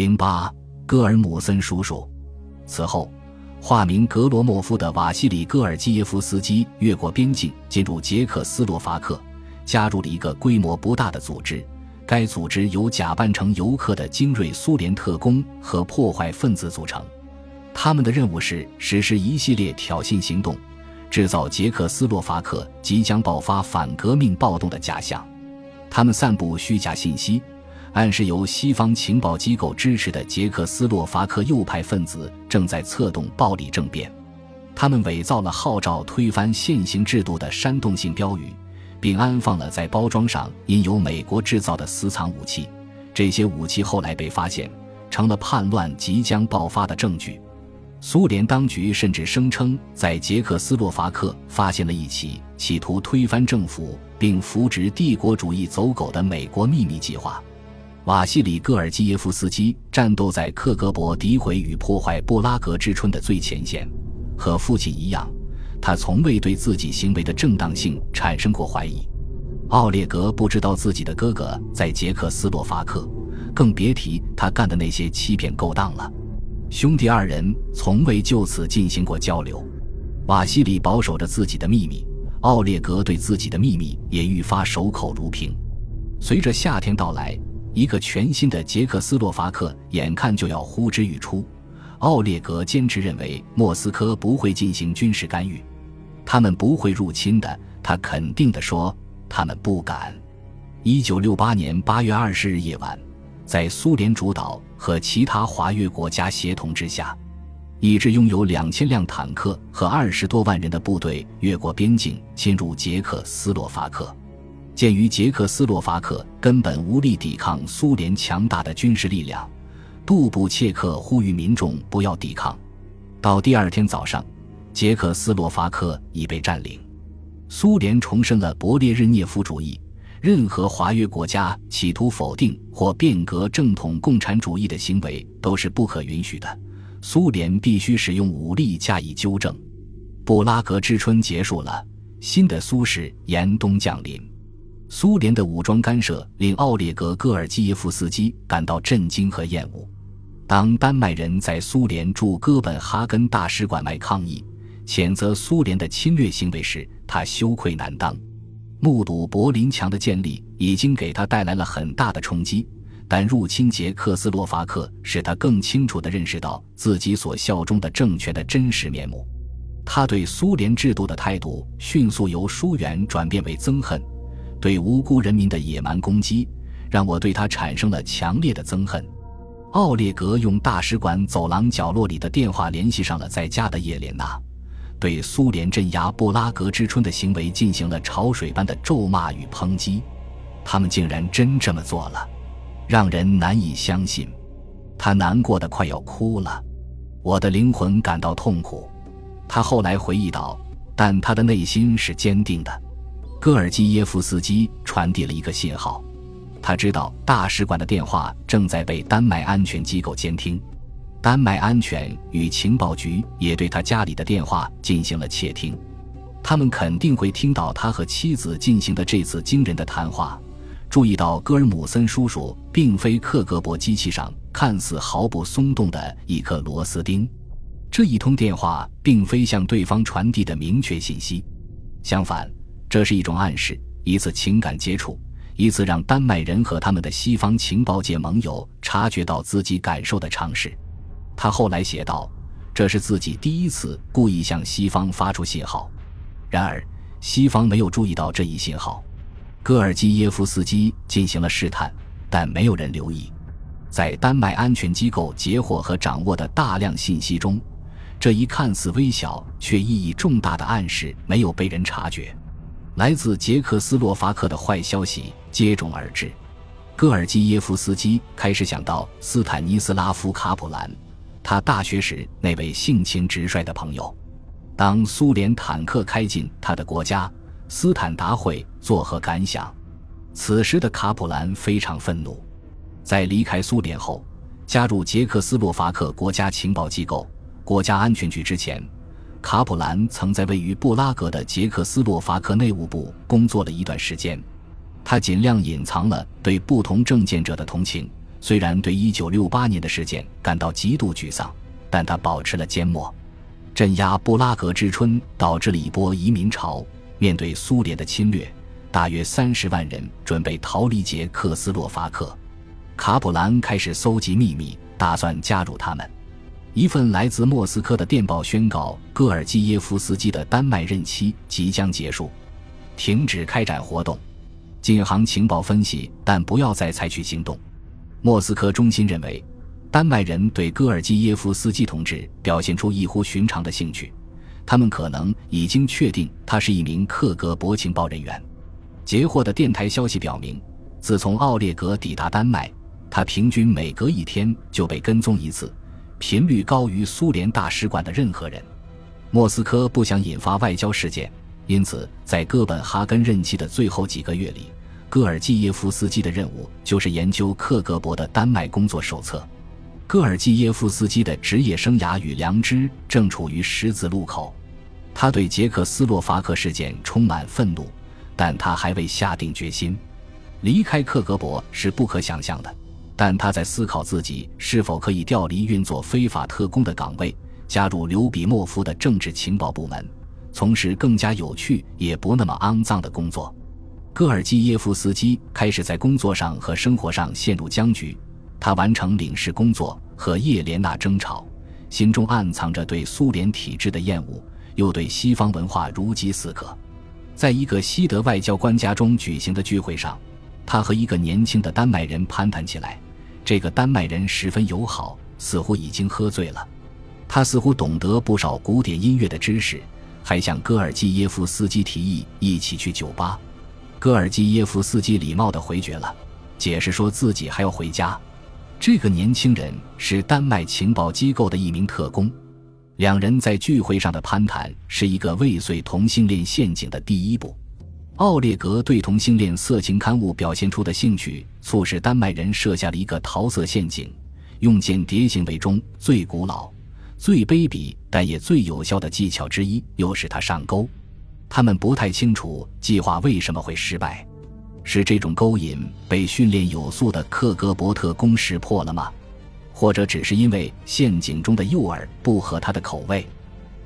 零八，戈尔姆森叔叔。此后，化名格罗莫夫的瓦西里戈尔基耶夫斯基越过边境，进入捷克斯洛伐克，加入了一个规模不大的组织。该组织由假扮成游客的精锐苏联特工和破坏分子组成。他们的任务是实施一系列挑衅行动，制造捷克斯洛伐克即将爆发反革命暴动的假象。他们散布虚假信息，暗示由西方情报机构支持的捷克斯洛伐克右派分子正在策动暴力政变。他们伪造了号召推翻现行制度的煽动性标语，并安放了在包装上印有美国制造的私藏武器。这些武器后来被发现，成了叛乱即将爆发的证据。苏联当局甚至声称，在捷克斯洛伐克发现了一起企图推翻政府并扶植帝国主义走狗的美国秘密计划。瓦西里·戈尔基耶夫斯基战斗在克格勃诋毁与破坏布拉格之春的最前线，和父亲一样，他从未对自己行为的正当性产生过怀疑。奥列格不知道自己的哥哥在捷克斯洛伐克，更别提他干的那些欺骗勾当了。兄弟二人从未就此进行过交流。瓦西里保守着自己的秘密，奥列格对自己的秘密也愈发守口如瓶。随着夏天到来，一个全新的捷克斯洛伐克眼看就要呼之欲出。奥列格坚持认为莫斯科不会进行军事干预，他们不会入侵的。他肯定地说：“他们不敢。”一九六八年八月二十日夜晚。在苏联主导和其他华约国家协同之下，一支拥有两千辆坦克和二十多万人的部队越过边境进入捷克斯洛伐克。鉴于捷克斯洛伐克根本无力抵抗苏联强大的军事力量，杜布切克呼吁民众不要抵抗。到第二天早上，捷克斯洛伐克已被占领。苏联重申了勃列日涅夫主义。任何华约国家企图否定或变革正统共产主义的行为都是不可允许的。苏联必须使用武力加以纠正。布拉格之春结束了，新的苏式严冬降临。苏联的武装干涉令奥列格·戈尔基耶夫斯基感到震惊和厌恶。当丹麦人在苏联驻哥本哈根大使馆外抗议，谴责苏联的侵略行为时，他羞愧难当。目睹柏林墙的建立已经给他带来了很大的冲击，但入侵捷克斯洛伐克使他更清楚地认识到自己所效忠的政权的真实面目。他对苏联制度的态度迅速由疏远转变为憎恨，对无辜人民的野蛮攻击让我对他产生了强烈的憎恨。奥列格用大使馆走廊角落里的电话联系上了在家的叶莲娜。对苏联镇压布拉格之春的行为进行了潮水般的咒骂与抨击，他们竟然真这么做了，让人难以相信。他难过的快要哭了，我的灵魂感到痛苦。他后来回忆道，但他的内心是坚定的。戈尔基耶夫斯基传递了一个信号，他知道大使馆的电话正在被丹麦安全机构监听。丹麦安全与情报局也对他家里的电话进行了窃听，他们肯定会听到他和妻子进行的这次惊人的谈话。注意到戈尔姆森叔叔并非克格勃机器上看似毫不松动的一颗螺丝钉，这一通电话并非向对方传递的明确信息，相反，这是一种暗示，一次情感接触，一次让丹麦人和他们的西方情报界盟友察觉到自己感受的尝试。他后来写道：“这是自己第一次故意向西方发出信号，然而西方没有注意到这一信号。戈尔基耶夫斯基进行了试探，但没有人留意。在丹麦安全机构截获和掌握的大量信息中，这一看似微小却意义重大的暗示没有被人察觉。来自捷克斯洛伐克的坏消息接踵而至。戈尔基耶夫斯基开始想到斯坦尼斯拉夫·卡普兰。”他大学时那位性情直率的朋友，当苏联坦克开进他的国家，斯坦达会作何感想？此时的卡普兰非常愤怒。在离开苏联后，加入捷克斯洛伐克国家情报机构——国家安全局之前，卡普兰曾在位于布拉格的捷克斯洛伐克内务部工作了一段时间。他尽量隐藏了对不同政见者的同情。虽然对1968年的事件感到极度沮丧，但他保持了缄默。镇压布拉格之春导致了一波移民潮。面对苏联的侵略，大约三十万人准备逃离捷克斯洛伐克。卡普兰开始搜集秘密，打算加入他们。一份来自莫斯科的电报宣告，戈尔基耶夫斯基的丹麦任期即将结束，停止开展活动，进行情报分析，但不要再采取行动。莫斯科中心认为。丹麦人对戈尔基耶夫斯基同志表现出异乎寻常的兴趣，他们可能已经确定他是一名克格勃情报人员。截获的电台消息表明，自从奥列格抵达丹麦，他平均每隔一天就被跟踪一次，频率高于苏联大使馆的任何人。莫斯科不想引发外交事件，因此在哥本哈根任期的最后几个月里，戈尔基耶夫斯基的任务就是研究克格勃的丹麦工作手册。戈尔基耶夫斯基的职业生涯与良知正处于十字路口，他对捷克斯洛伐克事件充满愤怒，但他还未下定决心离开克格勃是不可想象的。但他在思考自己是否可以调离运作非法特工的岗位，加入刘比莫夫的政治情报部门，从事更加有趣也不那么肮脏的工作。戈尔基耶夫斯基开始在工作上和生活上陷入僵局。他完成领事工作和叶莲娜争吵，心中暗藏着对苏联体制的厌恶，又对西方文化如饥似渴。在一个西德外交官家中举行的聚会上，他和一个年轻的丹麦人攀谈起来。这个丹麦人十分友好，似乎已经喝醉了。他似乎懂得不少古典音乐的知识，还向戈尔基耶夫斯基提议一起去酒吧。戈尔基耶夫斯基礼貌地回绝了，解释说自己还要回家。这个年轻人是丹麦情报机构的一名特工，两人在聚会上的攀谈是一个未遂同性恋陷阱的第一步。奥列格对同性恋色情刊物表现出的兴趣，促使丹麦人设下了一个桃色陷阱，用间谍行为中最古老、最卑鄙但也最有效的技巧之一，又使他上钩。他们不太清楚计划为什么会失败。是这种勾引被训练有素的克格勃特工识破了吗？或者只是因为陷阱中的诱饵不合他的口味？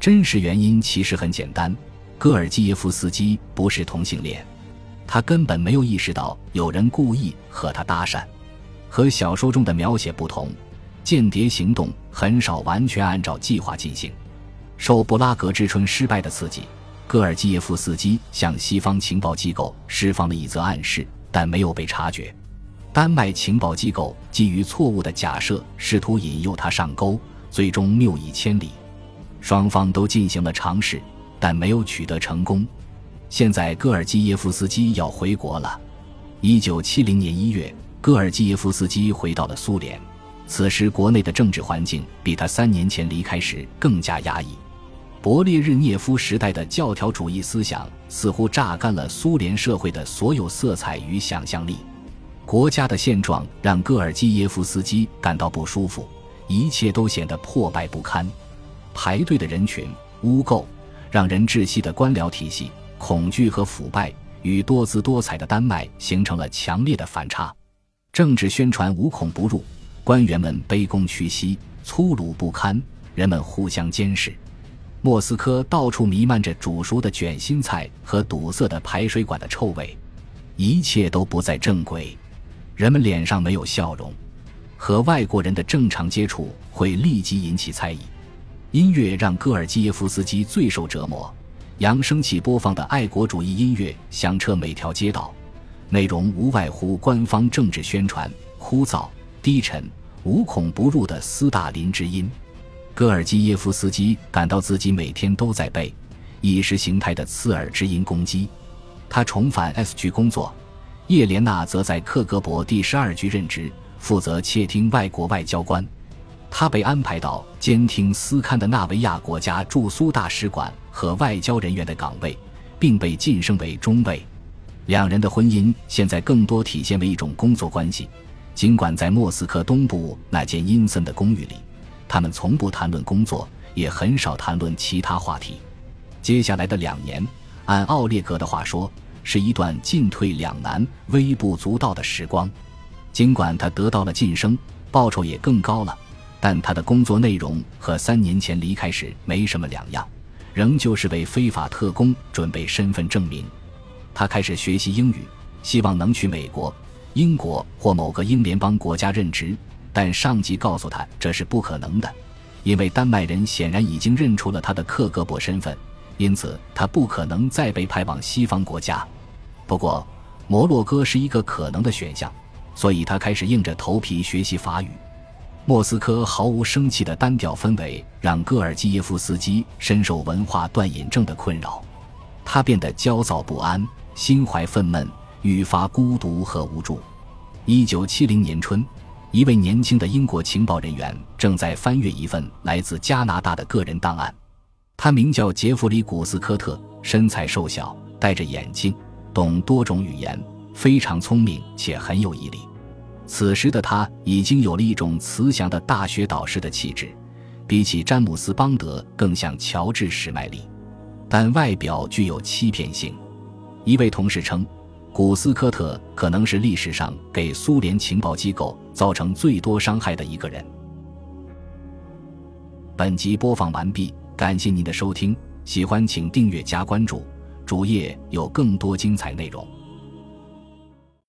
真实原因其实很简单：戈尔基耶夫斯基不是同性恋，他根本没有意识到有人故意和他搭讪。和小说中的描写不同，间谍行动很少完全按照计划进行。受布拉格之春失败的刺激。戈尔基耶夫斯基向西方情报机构释放了一则暗示，但没有被察觉。丹麦情报机构基于错误的假设，试图引诱他上钩，最终谬以千里。双方都进行了尝试，但没有取得成功。现在，戈尔基耶夫斯基要回国了。一九七零年一月，戈尔基耶夫斯基回到了苏联。此时，国内的政治环境比他三年前离开时更加压抑。勃列日涅夫时代的教条主义思想似乎榨干了苏联社会的所有色彩与想象力。国家的现状让戈尔基耶夫斯基感到不舒服，一切都显得破败不堪。排队的人群、污垢、让人窒息的官僚体系、恐惧和腐败，与多姿多彩的丹麦形成了强烈的反差。政治宣传无孔不入，官员们卑躬屈膝、粗鲁不堪，人们互相监视。莫斯科到处弥漫着煮熟的卷心菜和堵塞的排水管的臭味，一切都不在正轨，人们脸上没有笑容，和外国人的正常接触会立即引起猜疑。音乐让戈尔基耶夫斯基最受折磨，扬声器播放的爱国主义音乐响彻每条街道，内容无外乎官方政治宣传，枯燥、低沉、无孔不入的斯大林之音。戈尔基耶夫斯基感到自己每天都在被意识形态的刺耳之音攻击。他重返 S 局工作，叶莲娜则在克格勃第十二局任职，负责窃听外国外交官。他被安排到监听斯堪的纳维亚国家驻苏大使馆和外交人员的岗位，并被晋升为中尉。两人的婚姻现在更多体现为一种工作关系，尽管在莫斯科东部那间阴森的公寓里。他们从不谈论工作，也很少谈论其他话题。接下来的两年，按奥列格的话说，是一段进退两难、微不足道的时光。尽管他得到了晋升，报酬也更高了，但他的工作内容和三年前离开时没什么两样，仍旧是为非法特工准备身份证明。他开始学习英语，希望能去美国、英国或某个英联邦国家任职，但上级告诉他这是不可能的，因为丹麦人显然已经认出了他的克格勃身份，因此他不可能再被派往西方国家。不过，摩洛哥是一个可能的选项，所以他开始硬着头皮学习法语。莫斯科毫无生气的单调氛围让戈尔基耶夫斯基深受文化断瘾症的困扰，他变得焦躁不安。心怀愤懑，愈发孤独和无助。一九七零年春，一位年轻的英国情报人员正在翻阅一份来自加拿大的个人档案。他名叫杰弗里·古斯科特，身材瘦小，戴着眼镜，懂多种语言，非常聪明且很有毅力。此时的他已经有了一种慈祥的大学导师的气质，比起詹姆斯·邦德更像乔治·史麦利，但外表具有欺骗性。一位同事称，古斯科特可能是历史上给苏联情报机构造成最多伤害的一个人。本集播放完毕，感谢您的收听，喜欢请订阅加关注，主页有更多精彩内容。